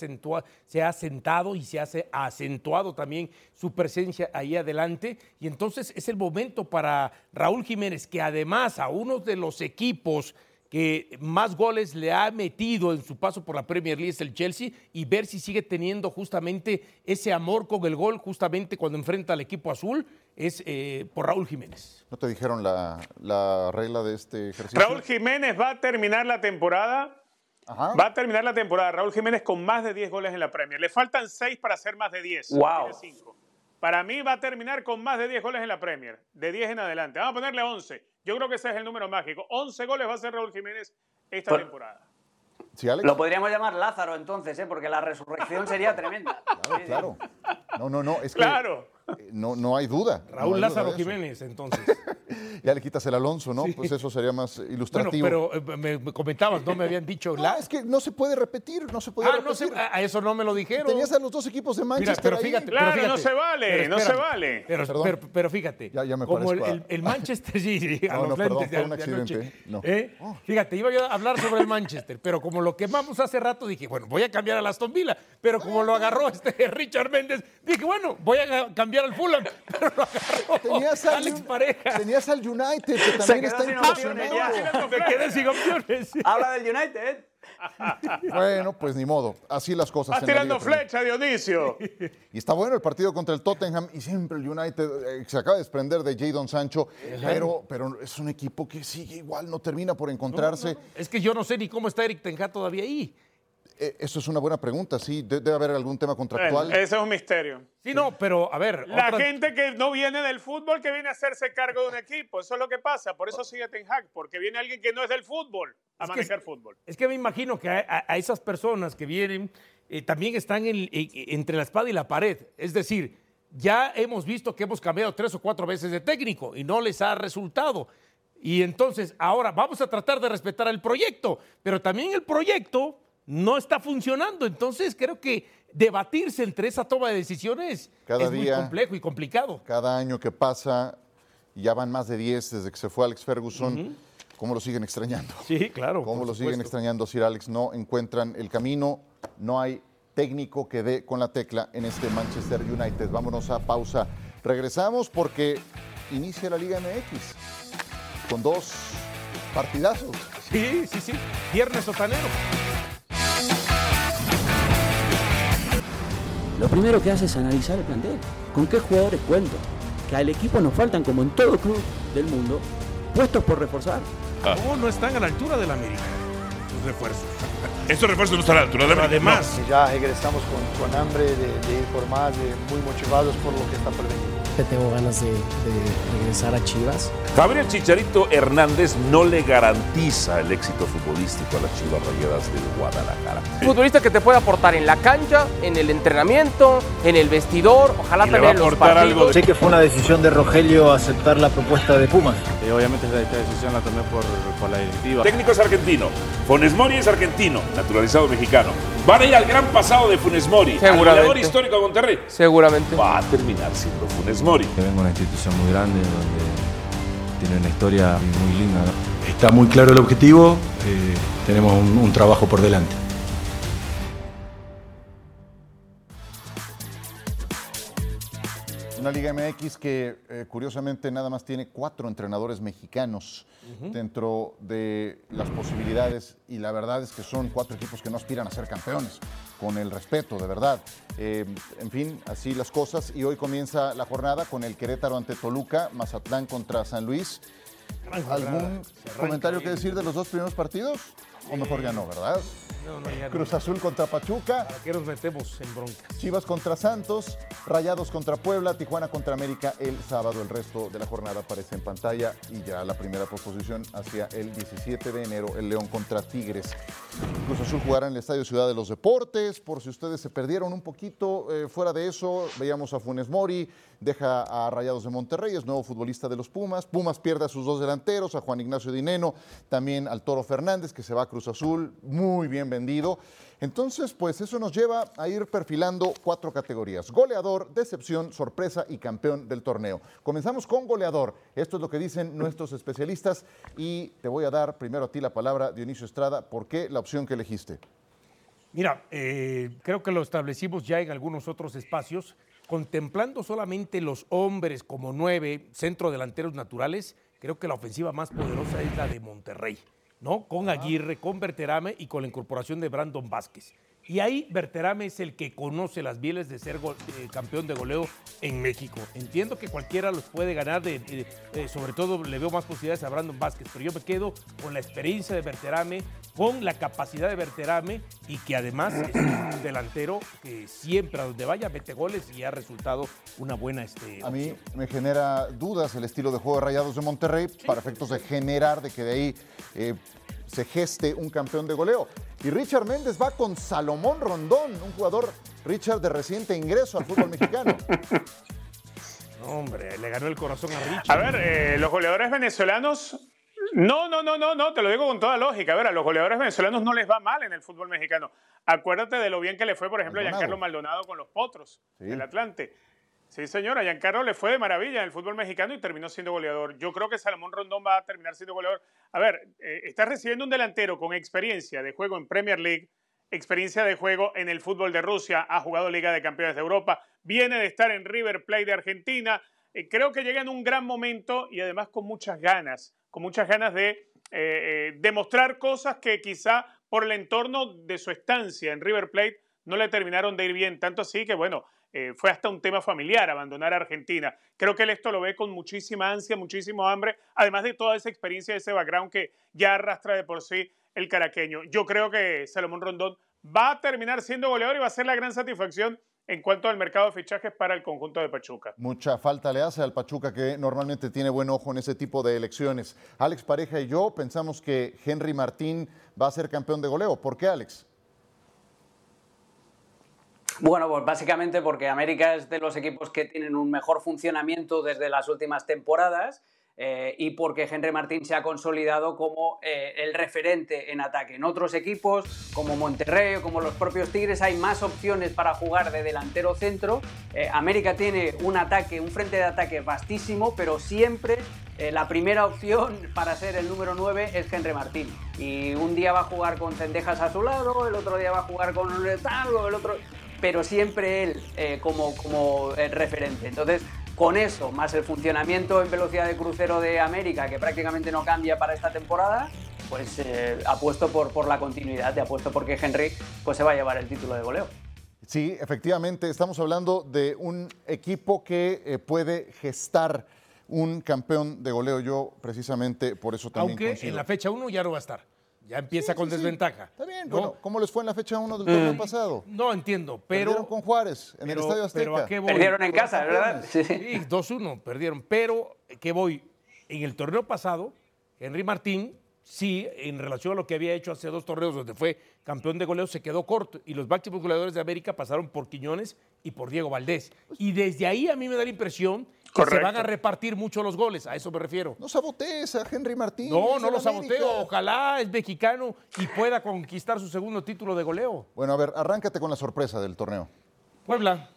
se ha sentado y se ha acentuado también su presencia ahí adelante. Y entonces es el momento para Raúl Jiménez, que además a uno de los equipos que más goles le ha metido en su paso por la Premier League es el Chelsea y ver si sigue teniendo justamente ese amor con el gol justamente cuando enfrenta al equipo azul es eh, por Raúl Jiménez. ¿No te dijeron la, la, regla de este ejercicio? Raúl Jiménez va a terminar la temporada. Va a terminar la temporada Raúl Jiménez con más de 10 goles en la Premier. Le faltan 6 para hacer más de 10. Wow. Para mí va a terminar con más de 10 goles en la Premier. De 10 en adelante. Vamos a ponerle 11. Yo creo que ese es el número mágico. 11 goles va a hacer Raúl Jiménez esta temporada. Lo podríamos llamar Lázaro entonces, ¿eh? porque la resurrección sería tremenda. Claro, claro. No, no, no. Es que claro. Eh, no, no hay duda. Raúl Lázaro Jiménez, entonces. [LAUGHS] ya le quitas el Alonso, ¿no? Pues eso sería más ilustrativo. pero eh, me, comentabas, no me habían dicho. No, es que no se puede repetir, no se puede ah, repetir. a eso no me lo dijeron. Tenías a los dos equipos de Manchester pero fíjate, Claro, no se vale, no se vale. Pero, pero, fíjate, ya, ya me como el, el, Manchester, sí, [LAUGHS] a no, los perdón, fue un accidente. ¿Eh? Oh. Fíjate, iba a hablar sobre el Manchester, pero como lo quemamos hace rato, dije, bueno, voy a cambiar a Aston Villa, pero como lo agarró este [LAUGHS] Richard Méndez, dije, bueno, voy a cambiar al Fulham [LAUGHS] tenías al, Alex Pareja. Tenías al United, que también está impresionado. Me quedé sin opciones. [LAUGHS] Habla del United. [LAUGHS] Bueno, pues ni modo. Así las cosas. Estás tirando flecha, Dionisio. Y está bueno el partido contra el Tottenham y siempre el United eh, se acaba de desprender de Jadon Sancho, pero, pero es un equipo que sigue igual, no termina por encontrarse. Es que yo no sé ni cómo está Eric Tenja todavía ahí. Eh, eso es una buena pregunta, sí. Debe haber algún tema contractual. ese es un misterio. Sí, no, pero a ver. La gente que no viene del fútbol, que viene a hacerse cargo de un equipo. Eso es lo que pasa. Por eso sigue Ten Hag, porque viene alguien que no es del fútbol a manejar fútbol. Es que me imagino que a, esas personas que vienen eh, también están entre la espada y la pared. Es decir, ya hemos visto que hemos cambiado tres o cuatro veces de técnico y no les ha resultado. Y entonces, ahora vamos a tratar de respetar el proyecto, pero también el proyecto no está funcionando. Entonces creo que debatirse entre esa toma de decisiones es muy complejo y complicado. Cada año que pasa, ya van más de 10 desde que se fue Alex Ferguson. ¿Cómo lo siguen extrañando? [LAUGHS] Sí, claro. ¿Cómo lo siguen extrañando, Sir Alex? No encuentran el camino, no hay técnico que dé con la tecla en este Manchester United. Vámonos a pausa. Regresamos porque inicia la Liga MX con dos partidazos. Sí, sí, sí. Viernes sotanero. Lo primero que hace es analizar el plantel. ¿Con qué jugadores cuento? Que al equipo nos faltan, como en todo club del mundo, puestos por reforzar. Ah. no están a la altura del América. Sus refuerzos. [LAUGHS] Estos refuerzos no están a la altura del América. Además, ya regresamos con, hambre de, ir por más, muy motivados por lo que está por venir. Tengo ganas de, regresar a Chivas. Gabriel Chicharito Hernández no le garantiza el éxito futbolístico a las Chivas Rayadas del Guadalajara. Futbolista que te puede aportar en la cancha, en el entrenamiento, en el vestidor, ojalá también en los partidos. Sé que fue una decisión de Rogelio aceptar la propuesta de Pumas. Y obviamente esta decisión la tomé por, por la directiva. Técnico es argentino, Funes Mori es argentino, naturalizado mexicano. Van a ir al gran pasado de Funes Mori, Seguramente. histórico de Monterrey. Seguramente. Va a terminar siendo Funes Mori. Que vengo a una institución muy grande donde tiene una historia muy linda. Está muy claro el objetivo, eh, tenemos un trabajo por delante. Una Liga MX que eh, curiosamente nada más tiene cuatro entrenadores mexicanos dentro de las posibilidades y la verdad es que son cuatro equipos que no aspiran a ser campeones, con el respeto, de verdad. Eh, en fin, así las cosas y hoy comienza la jornada con el Querétaro ante Toluca, Mazatlán contra San Luis. ¿Algún comentario que decir de los dos primeros partidos? O mejor ya no, ¿verdad? Cruz Azul contra Pachuca. ¿Para qué nos metemos en broncas? Chivas contra Santos, Rayados contra Puebla, Tijuana contra América el sábado. El resto de la jornada aparece en pantalla y ya la primera proposición hacia el 17 de enero, el León contra Tigres. Cruz Azul jugará en el Estadio Ciudad de los Deportes. Por si ustedes se perdieron un poquito, eh, fuera de eso, veíamos a Funes Mori, deja a Rayados de Monterrey, es nuevo futbolista de los Pumas. Pumas pierde a sus dos delanteros, a Juan Ignacio Dineno, también al Toro Fernández, que se va a Cruz Azul, muy bien vendido. Entonces, pues eso nos lleva a ir perfilando cuatro categorías. Goleador, decepción, sorpresa y campeón del torneo. Comenzamos con goleador. Esto es lo que dicen nuestros especialistas y te voy a dar primero a ti la palabra, Dionisio Estrada. ¿Por qué la opción que elegiste? Mira, eh, creo que lo establecimos ya en algunos otros espacios contemplando solamente los hombres como nueve centro delanteros naturales, creo que la ofensiva más poderosa es la de Monterrey, ¿no? Con Aguirre, con Berterame y con la incorporación de Brandon Vázquez. Y ahí Berterame es el que conoce las bieles de ser eh, campeón de goleo en México. Entiendo que cualquiera los puede ganar, de, sobre todo le veo más posibilidades a Brandon Vázquez, pero yo me quedo con la experiencia de Berterame, con la capacidad de Berterame y que además es un [CLEARS THROAT] delantero que siempre a donde vaya mete goles y ha resultado una buena este, A mí me genera dudas el estilo de juego de Rayados de Monterrey para efectos de generar, de que de ahí eh, se geste un campeón de goleo. Y Richard Méndez va con Salomón Rondón, un jugador, Richard, de reciente ingreso al fútbol mexicano. [LAUGHS] hombre, le ganó el corazón a Richard. A ver, eh, los goleadores venezolanos. No, no, no, no, no, te lo digo con toda lógica. A ver, a los goleadores venezolanos no les va mal en el fútbol mexicano. Acuérdate de lo bien que le fue, por ejemplo, a Giancarlo Maldonado con los Potros del Atlante. Sí, señora, Giancarlo le fue de maravilla en el fútbol mexicano y terminó siendo goleador. Yo creo que Salomón Rondón va a terminar siendo goleador. A ver, eh, estás recibiendo un delantero con experiencia de juego en Premier League, experiencia de juego en el fútbol de Rusia, ha jugado Liga de Campeones de Europa, viene de estar en River Plate de Argentina. Eh, creo que llega en un gran momento y además con muchas ganas, con muchas ganas de eh, demostrar cosas que quizá por el entorno de su estancia en River Plate no le terminaron de ir bien. Tanto así que, bueno, eh, fue hasta un tema familiar abandonar Argentina. Creo que él esto lo ve con muchísima ansia, muchísimo hambre, además de toda esa experiencia, ese background que ya arrastra de por sí el caraqueño. Yo creo que Salomón Rondón va a terminar siendo goleador y va a ser la gran satisfacción en cuanto al mercado de fichajes para el conjunto de Pachuca. Mucha falta le hace al Pachuca que normalmente tiene buen ojo en ese tipo de elecciones. Alex Pareja y yo pensamos que Henry Martín va a ser campeón de goleo. ¿Por qué, Alex? Bueno, pues básicamente porque América es de los equipos que tienen un mejor funcionamiento desde las últimas temporadas eh, y porque Henry Martín se ha consolidado como eh, el referente en ataque. En otros equipos, como Monterrey o como los propios Tigres, hay más opciones para jugar de delantero centro. Eh, América tiene un ataque, un frente de ataque vastísimo, pero siempre la primera opción para ser el número 9 es Henry Martín. Y un día va a jugar con Cendejas a su lado, el otro día va a jugar con tal, el otro pero siempre él eh, como, como eh, referente. Entonces, con eso, más el funcionamiento en velocidad de crucero de América, que prácticamente no cambia para esta temporada, pues eh, apuesto por, por la continuidad, de apuesto porque Henry pues, se va a llevar el título de goleo. Sí, efectivamente, estamos hablando de un equipo que puede gestar un campeón de goleo. Yo precisamente por eso también Aunque en la fecha 1 ya no va a estar. Ya empieza Sí, con sí, sí. desventaja. Está bien, ¿no? bueno, ¿cómo les fue en la fecha 1 del torneo pasado? No entiendo, pero. Perdieron con Juárez en el Estadio Azteca. pero ¿a qué voy? Perdieron en casa, ¿verdad? Sí. Sí, 2-1, perdieron. Pero, ¿qué voy? En el torneo pasado, Henry Martín, sí, en relación a lo que había hecho hace dos torneos donde fue campeón de goleo, se quedó corto. Y los máximos goleadores de América pasaron por Quiñones y por Diego Valdés. Y desde ahí a mí me da la impresión que se van a repartir mucho los goles. A eso me refiero. No sabotees a Henry Martín. No, no lo saboteo. Ojalá es mexicano y pueda conquistar su segundo título de goleo. Bueno, a ver, arráncate con la sorpresa del torneo. Puebla.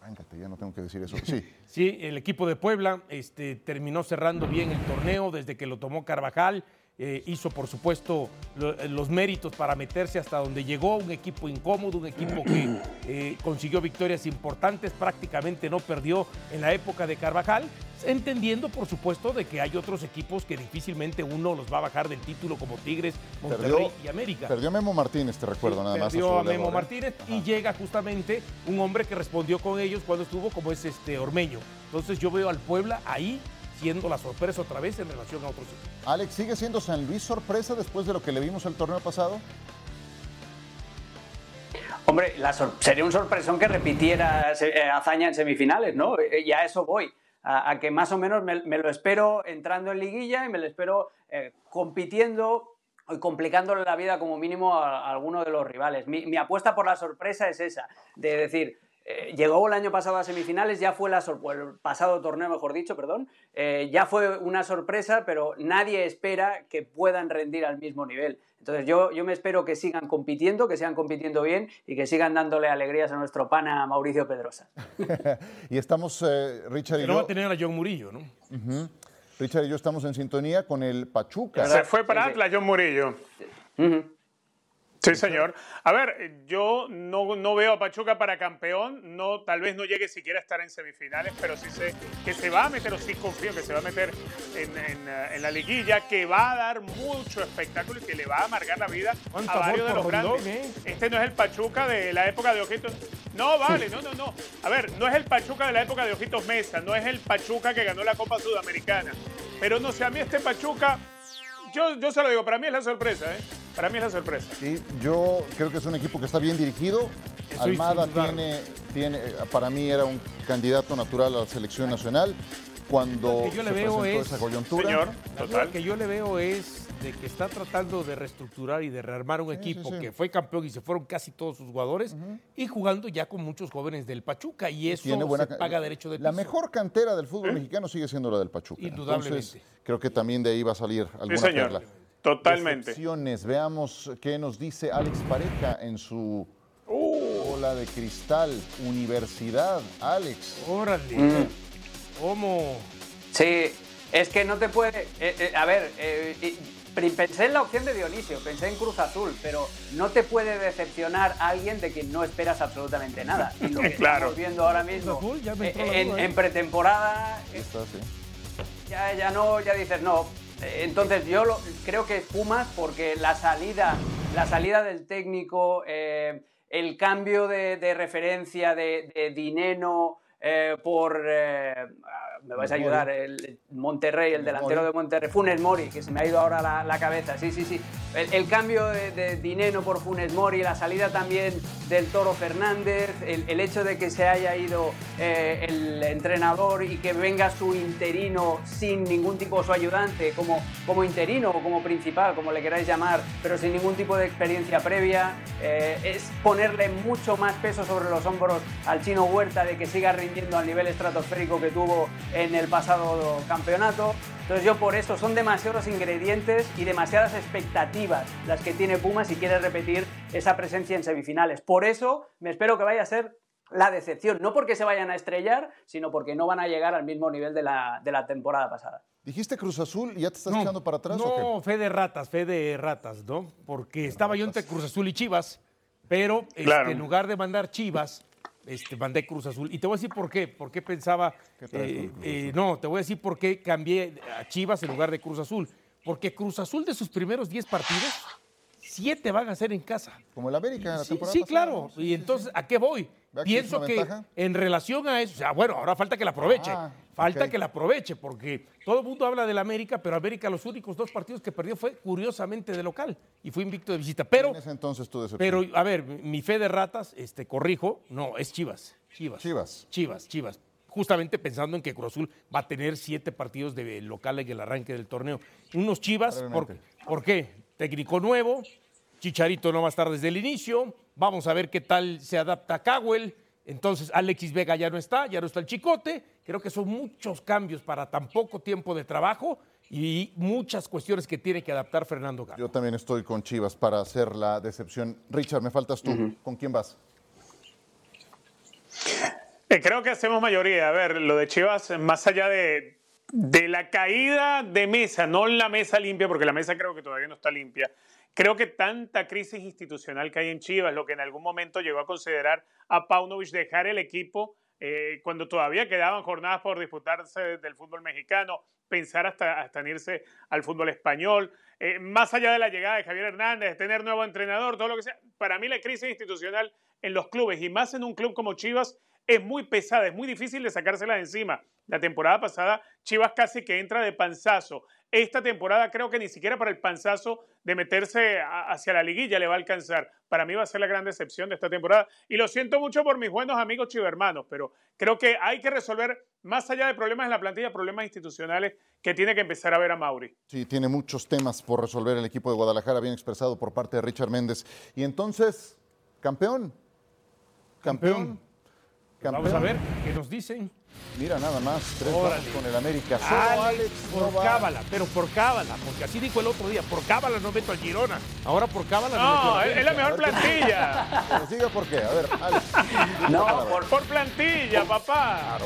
Arráncate, ya no tengo que decir eso. Sí. [LAUGHS] Sí, el equipo de Puebla este, terminó cerrando bien el torneo desde que lo tomó Carvajal. Eh, hizo, por supuesto, lo- los méritos para meterse hasta donde llegó. Un equipo incómodo, un equipo que [CLEARS THROAT] eh, consiguió victorias importantes, prácticamente no perdió en la época de Carvajal. Entendiendo, por supuesto, de que hay otros equipos que difícilmente uno los va a bajar del título, como Tigres, Monterrey Perdió, y América. perdió Memo Martínez, te recuerdo, nada más. Perdió a Memo ¿eh? Martínez y llega justamente un hombre que respondió con ellos cuando estuvo, como es este Ormeño. Entonces yo veo al Puebla ahí siendo la sorpresa otra vez en relación a otros equipos. Alex, ¿sigue siendo San Luis sorpresa después de lo que le vimos el torneo pasado? Hombre, la sor- sería un sorpresón que repitiera eh, hazaña en semifinales, ¿no? Eh, Y a eso voy. A, a que más o menos me, me lo espero entrando en liguilla y me lo espero eh, compitiendo y complicándole la vida como mínimo a, a alguno de los rivales. Mi, mi apuesta por la sorpresa es esa, de decir, eh, llegó el año pasado a semifinales, ya fue la el pasado torneo, mejor dicho, perdón, eh, ya fue una sorpresa, pero nadie espera que puedan rendir al mismo nivel. Entonces yo, yo me espero que sigan compitiendo, que sigan compitiendo bien y que sigan dándole alegrías a nuestro pana Mauricio Pedrosa. [LAUGHS] y estamos, eh, Richard y Que no va yo. a tener a John Murillo, ¿no? Richard y yo estamos en sintonía con el Pachuca. Se fue para Atlas John Murillo. Sí, señor. A ver, yo no, no veo a Pachuca para campeón, no, tal vez no llegue siquiera a estar en semifinales, pero sí sé que se va a meter, o sí confío que se va a meter en, en, eh, en la liguilla, que va a dar mucho espectáculo y que le va a amargar la vida ¿Cuánto a varios de los grandes. Eh? Este no es el Pachuca de la época de Ojitos. No, vale, no, no, no. A ver, no es el Pachuca de la época de Ojitos Mesa, no es el Pachuca que ganó la Copa Sudamericana. Pero no sé, a mí este Pachuca, yo, yo se lo digo, para mí es la sorpresa, ¿eh? Para mí es la sorpresa. Sí, yo creo que es un equipo que está bien dirigido. Eso Almada tiene, tiene, para mí era un candidato natural a la selección nacional. Cuando Lo que yo le se veo presentó es- esa coyuntura. Señor, total. que yo le veo es de que está tratando de reestructurar y de rearmar un equipo sí, sí. que fue campeón y se fueron casi todos sus jugadores y jugando ya con muchos jóvenes del Pachuca y eso tiene buena se paga derecho de La piso. mejor cantera del fútbol mexicano sigue siendo la del Pachuca. Indudablemente. Entonces, creo que también de ahí va a salir alguna Sí, señor. perla. Totalmente. Decepciones. Veamos qué nos dice Alex Pareja en su Uh. bola de cristal. Universidad. Alex. Órale. Mm. ¿Cómo? Sí, es que no te puede. eh, eh, a ver, eh, eh, pensé en la opción de Dionisio, pensé en Cruz Azul, pero no te puede decepcionar alguien de quien no esperas absolutamente nada. Y lo [LAUGHS] que Claro. estamos viendo ahora mismo Cruz Azul, ya me eh, en, duda, ¿eh? en pretemporada, sí. ya, ya no, ya dices no. Eh, Entonces yo lo- creo que es Pumas porque la salida, la salida del técnico, eh, el cambio de, de referencia de, de Dineno eh, por, eh, me vais a ayudar, el Monterrey, el delantero de Monterrey, Funes Mori, que se me ha ido ahora la, la cabeza, sí, sí, sí. El, el cambio de, de Dineno por Funes Mori, la salida también del Toro Fernández, el, el hecho de que se haya ido eh, el entrenador y que venga su interino sin ningún tipo, su ayudante, como, como interino o como principal, como le queráis llamar, pero sin ningún tipo de experiencia previa, eh, es ponerle mucho más peso sobre los hombros al chino Huerta de que siga rindiendo al nivel estratosférico que tuvo en el pasado campeonato. Entonces yo por eso son demasiados ingredientes y demasiadas expectativas las que tiene Pumas si quiere repetir esa presencia en semifinales. Por eso me espero que vaya a ser la decepción, no porque se vayan a estrellar, sino porque no van a llegar al mismo nivel de la, de la temporada pasada. ¿Dijiste Cruz Azul y ya te estás No, echando para atrás o qué? No, fe de ratas, fe de ratas, ¿no? Porque estaba yo entre Cruz Azul y Chivas, pero este, Claro. en lugar de mandar Chivas, este, mandé Cruz Azul. Y te voy a decir por qué. ¿Por qué pensaba? ¿Qué traes eh, eh, no, te voy a decir por qué cambié a Chivas en lugar de Cruz Azul. Porque Cruz Azul de sus primeros 10 partidos, siete van a ser en casa. Como el América en la Sí, temporada sí, pasada, claro. ¿no? y entonces, ¿a qué voy? Pienso que ventaja. en relación a eso, o sea, bueno, ahora falta que la aproveche. Ah, falta que la aproveche, porque todo el mundo habla del América, pero América los únicos dos partidos que perdió fue curiosamente de local y fue invicto de visita. Pero, En ese entonces decepción. pero a ver, mi fe de ratas, este, corrijo, no, es Chivas. Chivas. Chivas. Chivas, Chivas. Justamente pensando en que Cruz Azul va a tener siete partidos de local en el arranque del torneo. Unos Chivas, ¿por. ¿por qué? Técnico nuevo, Chicharito no va a estar desde el inicio, vamos a ver qué tal se adapta Cowell. Entonces Alexis Vega ya no está, ya no está el Chicote. Creo que son muchos cambios para tan poco tiempo de trabajo y muchas cuestiones que tiene que adaptar Fernando Gago. Yo también estoy con Chivas para hacer la decepción. Richard, me faltas tú. ¿Con quién vas? Eh, creo que hacemos mayoría. A ver, lo de Chivas, más allá de, de la caída de mesa, no la mesa limpia, porque la mesa creo que todavía no está limpia. Creo que tanta crisis institucional que hay en Chivas, lo que en algún momento llegó a considerar a Paunovic dejar el equipo eh, cuando todavía quedaban jornadas por disputarse del fútbol mexicano, pensar hasta, hasta en irse al fútbol español, eh, más allá de la llegada de Javier Hernández, tener nuevo entrenador, todo lo que sea. Para mí la crisis institucional en los clubes y más en un club como Chivas es muy pesada, es muy difícil de sacársela de encima. La temporada pasada Chivas casi que entra de panzazo. Esta temporada creo que ni siquiera para el panzazo de meterse a- hacia la liguilla le va a alcanzar. Para mí va a ser la gran decepción de esta temporada. Y lo siento mucho por mis buenos amigos chivermanos, pero creo que hay que resolver, más allá de problemas en la plantilla, problemas institucionales que tiene que empezar a ver a Mauri. Sí, tiene muchos temas por resolver el equipo de Guadalajara, bien expresado por parte de Richard Méndez. Y entonces, campeón. Campeón. Campeón. Vamos a ver qué nos dicen. Mira, nada más, tres Órale. con el América. Solo Alex, por cábala, pero por cábala, porque así dijo el otro día, por cábala no meto al Girona, ahora por cábala no, meto No, al es es la mejor plantilla. Que nos diga por qué. A ver, Alex. No, por, Por plantilla, papá.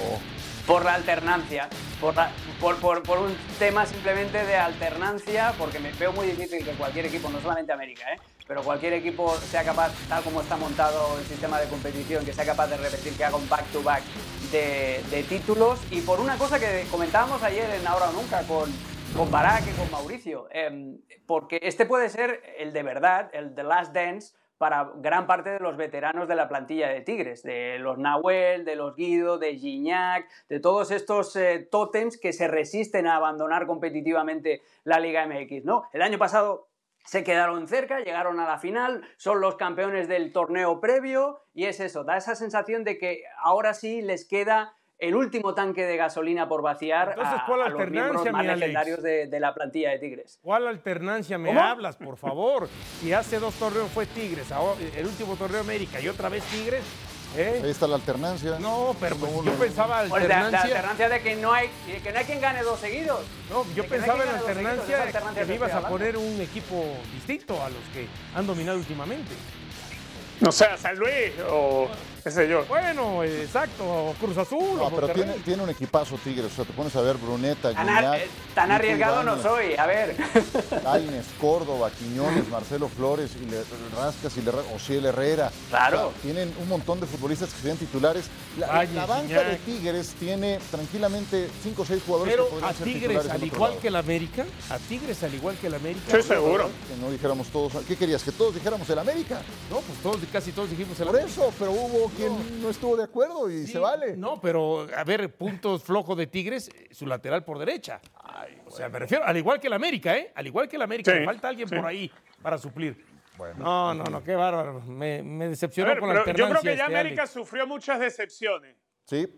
por la alternancia, por, la- por, por- por un tema simplemente de alternancia, porque me veo muy difícil que cualquier equipo, no solamente América, ¿eh? Pero cualquier equipo sea capaz, tal como está montado el sistema de competición, que sea capaz de repetir, que haga un back-to-back de, de títulos. Y por una cosa que comentábamos ayer en Ahora o Nunca con, con Barak y con Mauricio, em, porque este puede ser el de verdad, el The Last Dance, para gran parte de los veteranos de la plantilla de Tigres, de los Nahuel, de los Guido, de Gignac, de todos estos eh, tótems que se resisten a abandonar competitivamente la Liga MX. ¿no? El año pasado se quedaron cerca, llegaron a la final, son los campeones del torneo previo y es eso, da esa sensación de que ahora sí les queda el último tanque de gasolina por vaciar Entonces, a, ¿cuál a los miembros más legendarios de, de la plantilla de Tigres. ¿Cuál alternancia me ¿Cómo? hablas, por favor? Si hace dos torneos fue Tigres, ahora el último torneo América y otra vez Tigres, ¿eh? Ahí está la alternancia. No, pero pues, yo pensaba Pues de- de alternancia. alternancia de que no hay que no hay quien gane dos seguidos. No, yo no pensaba en seguidos, alternancia alternancia que me que ibas a poner un equipo distinto a los que han dominado últimamente. No sea San Luis o [LAUGHS] qué sé yo. Bueno, exacto, Cruz Azul. No, pero tiene, tiene un equipazo Tigres. O sea, te pones a ver Bruneta, Tan, ar- Gignac, eh, tan arriesgado no soy, a ver. [LAUGHS] Lainez, Córdoba, Quiñones, Marcelo Flores, y le rascas y le Ociel Herrera. Claro. O sea, tienen un montón de futbolistas que serían titulares. La, Valle, la banca Gignac. de Tigres tiene tranquilamente 5 o 6 jugadores Pero que podrían a ser Tigres, titulares al igual lado. que el América, a Tigres, al igual que el América. Sí, seguro. Que no dijéramos todos. ¿Qué querías? Que todos dijéramos el América. No, pues todos, casi todos dijimos el Por América. eso, pero hubo quien no estuvo de acuerdo y Sí, se vale. No, pero a ver, puntos flojos de Tigres, su lateral por derecha. o sea, me refiero, al igual que el América, ¿eh? Al igual que el América, Sí, le falta alguien sí. por ahí para suplir. No, no, no, qué bárbaro. Me, me decepcionó ver, con la pero yo alternancia. creo que ya este América Alex. sufrió muchas decepciones. Sí,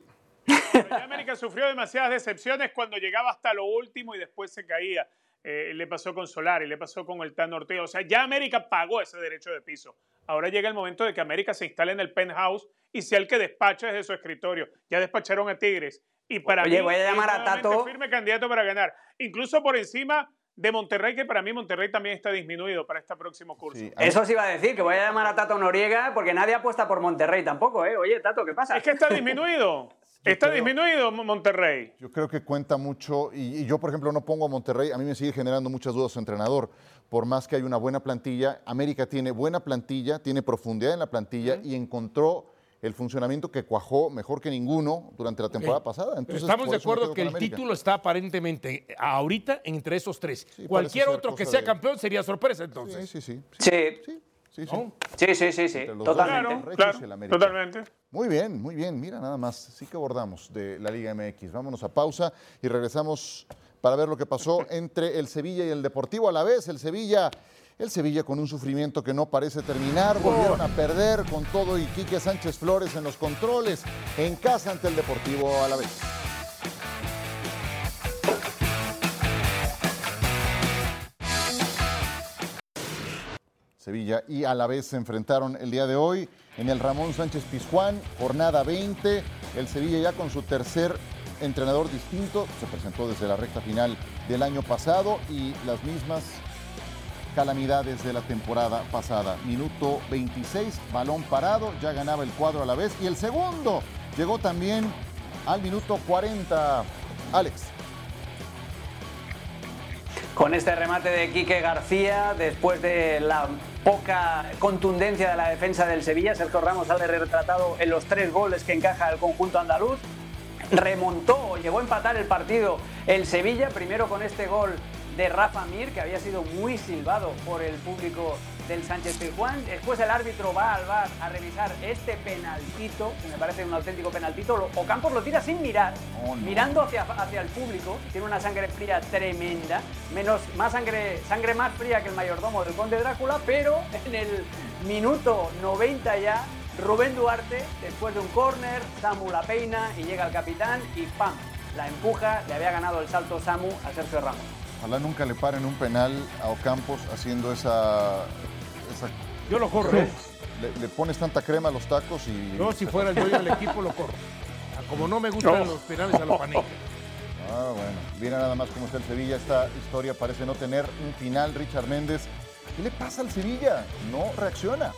Pero ya América sufrió demasiadas decepciones cuando llegaba hasta lo último y después se caía. Eh, le pasó con Solari, le pasó con el Tano Ortega. O sea, ya América pagó ese derecho de piso. Ahora llega el momento de que América se instale en el penthouse y sea el que despache desde su escritorio. Ya despacharon a Tigres. Y para Oye, mí voy a llamar a Tato. firme candidato para ganar. Incluso por encima de Monterrey, que para mí Monterrey también está disminuido para este próximo curso. sí. Eso sí iba a decir, que voy a llamar a Tato Noriega, porque nadie apuesta por Monterrey tampoco, ¿eh? Oye, Tato, ¿qué pasa? Es que está disminuido. [LAUGHS] está creo- disminuido Monterrey. Yo creo que cuenta mucho, y, y yo por ejemplo no pongo a Monterrey, a mí me sigue generando muchas dudas su entrenador, por más que hay una buena plantilla, América tiene buena plantilla, tiene profundidad en la plantilla y encontró el funcionamiento que cuajó mejor que ninguno durante la temporada pasada. Entonces, Estamos de acuerdo que el América. título está aparentemente ahorita entre esos tres. parece Cualquier otro que sea de- campeón sería sorpresa entonces. Sí, sí, Sí. sí. sí, ¿No? Sí, sí, sí, sí, Entre los totalmente. Claro, América. totalmente. Muy bien, muy bien. Mira, nada más. Sí que abordamos de la Liga MX. Vámonos a pausa y regresamos para ver lo que pasó entre el Sevilla y el Deportivo. A la vez, el Sevilla, el Sevilla con un sufrimiento que no parece terminar. Volvieron a perder con todo y Quique Sánchez Flores en los controles en casa ante el Deportivo a la vez. Sevilla y a la vez se enfrentaron el día de hoy en el Ramón Sánchez Pizjuán, jornada 20. El Sevilla ya con su tercer entrenador distinto, se presentó desde la recta final del año pasado y las mismas calamidades de la temporada pasada. Minuto 26, balón parado, ya ganaba el cuadro a la vez y el segundo llegó también al minuto 40. Alex. Con este remate de Quique García, después de la poca contundencia de la defensa del Sevilla, Sergio Ramos sale retratado en los tres goles que encaja el conjunto andaluz. Remontó, llegó a empatar el partido el Sevilla, primero con este gol de Rafa Mir, que había sido muy silbado por el público del Sánchez Pizjuán. Después el árbitro va al bar a revisar este penaltito, que me parece un auténtico penaltito. Ocampos lo tira sin mirar, Oh, no. mirando hacia, hacia el público. Tiene una sangre fría tremenda, menos, más sangre, sangre más fría que el mayordomo del Conde Drácula, pero en el minuto 90 ya, Rubén Duarte, después de un córner, Samu la peina y llega el capitán y ¡pam! La empuja, le había ganado el salto Samu a Sergio Ramos. Ojalá nunca le paren un penal a Ocampos haciendo esa. esa- Yo lo corro. ¿eh? le, le pones tanta crema a los tacos y. Yo si fuera el dueño [LAUGHS] del equipo lo corro. Ah, Como no me gustan No. los penales a los paneques. Ah, bueno. Mira nada más cómo está el Sevilla. Esta historia parece no tener un final. Richard Méndez. ¿Qué le pasa al Sevilla? No reacciona.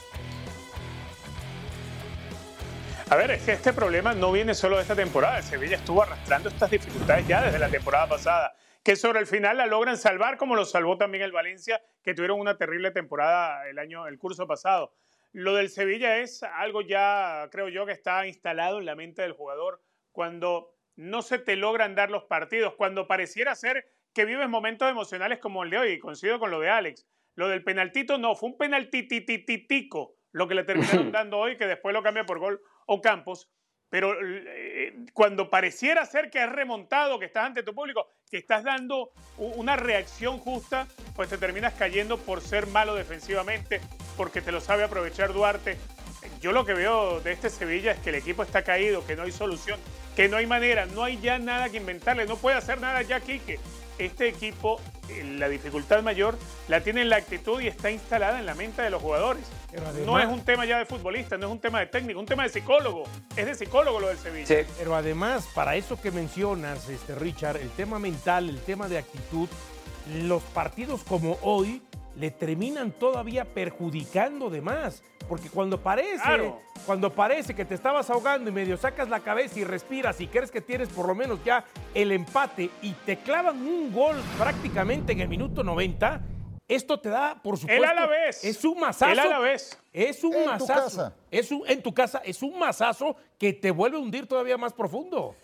A ver, es que este problema no viene solo de esta temporada. Sevilla estuvo arrastrando estas dificultades ya desde la temporada pasada, que sobre el final la logran salvar, como lo salvó también el Valencia, que tuvieron una terrible temporada el año, el curso pasado. Lo del Sevilla es algo ya, creo yo, que está instalado en la mente del jugador cuando no se te logran dar los partidos, cuando pareciera ser que vives momentos emocionales como el de hoy, coincido con lo de Alex. Lo del penaltito no, fue un penaltitititico lo que le terminaron [LAUGHS] dando hoy, que después lo cambia por gol Ocampos. Pero eh, cuando pareciera ser que has remontado, que estás ante tu público, que estás dando una reacción justa, pues te terminas cayendo por ser malo defensivamente, porque te lo sabe aprovechar Duarte. Yo lo que veo de este Sevilla es que el equipo está caído, que no hay solución, que no hay manera, no hay ya nada que inventarle, no puede hacer nada ya Quique. Este equipo, eh, la dificultad mayor la tiene en la actitud y está instalada en la mente de los jugadores. No es un tema ya de futbolista, no es un tema de técnico, un tema de psicólogo. Es de psicólogo lo del Sevilla. Pero además, para eso que mencionas, este, Richard, el tema mental, el tema de actitud, los partidos como hoy le terminan todavía perjudicando de más. Porque cuando parece, Claro. cuando parece que te estabas ahogando y medio sacas la cabeza y respiras y crees que tienes por lo menos ya el empate y te clavan un gol prácticamente en el minuto 90, esto te da, por supuesto, El Alavés. es un masazo. El Alavés. Es un En tu masazo. casa. Es un, en tu casa es un masazo que te vuelve a hundir todavía más profundo.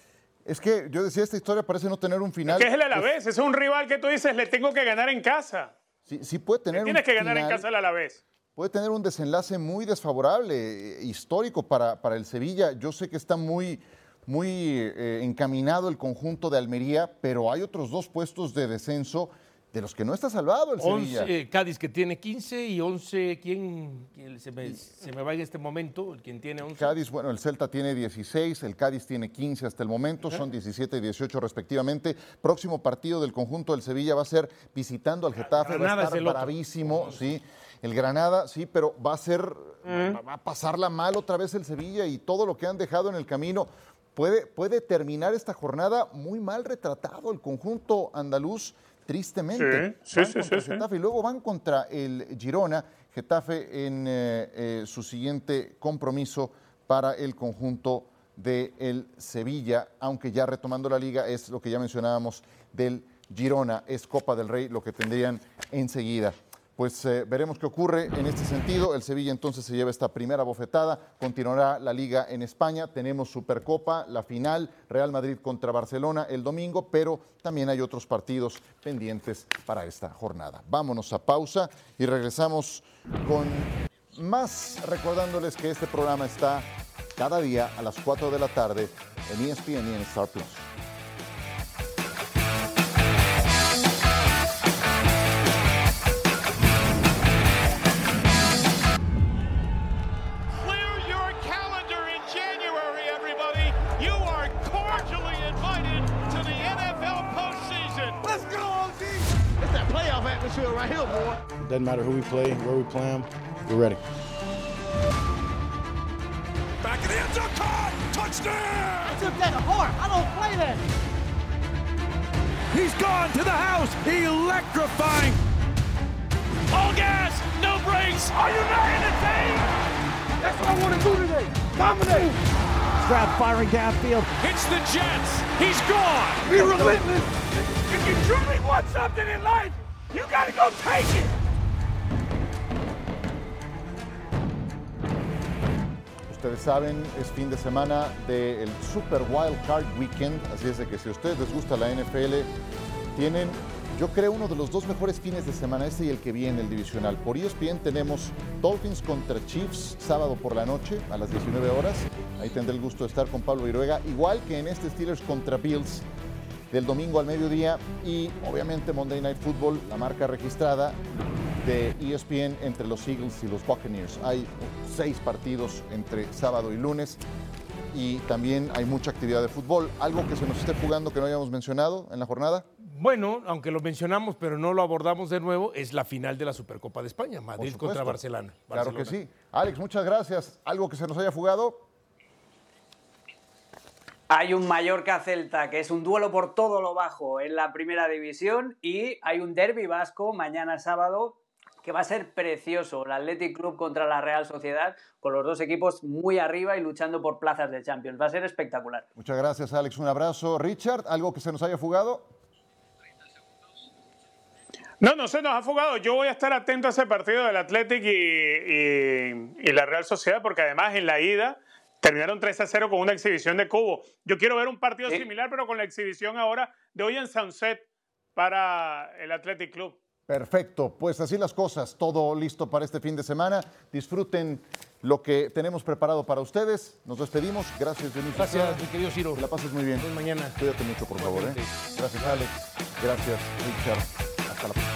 Es que yo decía, esta historia parece no tener un final. ¿Qué es el Alavés? Es un rival que tú dices, le tengo que ganar en casa. sí, sí puede tener un Tienes que ganar en casa el Alavés. puede tener un desenlace muy desfavorable, eh, histórico para, para el Sevilla. Yo sé que está muy, muy eh, encaminado el conjunto de Almería, pero hay otros dos puestos de descenso de los que no está salvado el Sevilla. 11, eh, Cádiz que tiene 15 y 11, ¿quién, quién se, me, se me va en este momento? ¿Quién tiene 11? Cádiz, bueno, el Celta tiene 16, el Cádiz tiene 15 hasta el momento, son 17 y 18 respectivamente. Próximo partido del conjunto del Sevilla va a ser visitando al Getafe, va Granada a es estar el otro. bravísimo, sí. El Granada, sí, pero va a ser, va- va a pasarla mal otra vez el Sevilla y todo lo que han dejado en el camino. Puede, puede terminar esta jornada muy mal retratado el conjunto andaluz, tristemente. Sí, sí, Van sí, contra sí. Getafe y luego van contra el Girona, Getafe en eh, eh, su siguiente compromiso para el conjunto del Sevilla, aunque ya retomando la liga es lo que ya mencionábamos del Girona, es Copa del Rey lo que tendrían enseguida. Pues eh, veremos qué ocurre en este sentido. El Sevilla entonces se lleva esta primera bofetada, continuará la liga en España, tenemos Supercopa, la final, Real Madrid contra Barcelona el domingo, pero también hay otros partidos pendientes para esta jornada. Vámonos a pausa y regresamos con más recordándoles que este programa está cada día a las 4 de la tarde en ESPN y en Star Plus. Doesn't matter who we play, where we play them, we're ready. Back in the end zone, caught! Touchdown! I took that hard. I don't play that. He's gone to the house, electrifying. All gas, no brakes. Are you not entertained? That's what I want to do today. Dominate. Stroud firing downfield. It's the Jets. He's gone. Be relentless. If you truly want something in life, you got to go take it. Ustedes saben, es fin de semana del Super Wild Card Weekend, así es de que si a ustedes les gusta la NFL, tienen, yo creo, uno de los dos mejores fines de semana, este y el que viene, el divisional. Por ESPN tenemos Dolphins contra Chiefs, sábado por la noche, a las 19 horas. Ahí tendré el gusto de estar con Pablo Viruega, igual que en este Steelers contra Bills del domingo al mediodía y obviamente Monday Night Football, la marca registrada de ESPN entre los Eagles y los Buccaneers. Hay seis partidos entre sábado y lunes y también hay mucha actividad de fútbol. ¿Algo que se nos esté jugando que no hayamos mencionado en la jornada? Bueno, aunque lo mencionamos, pero no lo abordamos de nuevo, es la final de la Supercopa de España, Madrid contra Barcelona. Claro que sí. Alex, muchas gracias. ¿Algo que se nos haya jugado? Hay un Mallorca Celta, que es un duelo por todo lo bajo en la primera división, y hay un derby vasco mañana sábado que va a ser precioso. El Athletic Club contra la Real Sociedad, con los dos equipos muy arriba y luchando por plazas de Champions. Va a ser espectacular. Muchas gracias, Alex. Un abrazo. Richard, ¿algo que se nos haya jugado? No, no se nos ha fugado. Yo voy a estar atento a ese partido del Athletic y, y- y la Real Sociedad, porque además en la ida terminaron 3 a 0 con una exhibición de Cubo. Yo quiero ver un partido similar, pero con la exhibición ahora de hoy en Sunset para el Athletic Club. Perfecto, pues así las cosas, todo listo para este fin de semana. Disfruten lo que tenemos preparado para ustedes. Nos despedimos. Gracias, Dionisio. Gracias, mi querido Ciro. Que la pases muy bien. mañana. Cuídate mucho, por favor. ¿eh? Gracias, Alex. Gracias, Richard. Hasta la próxima.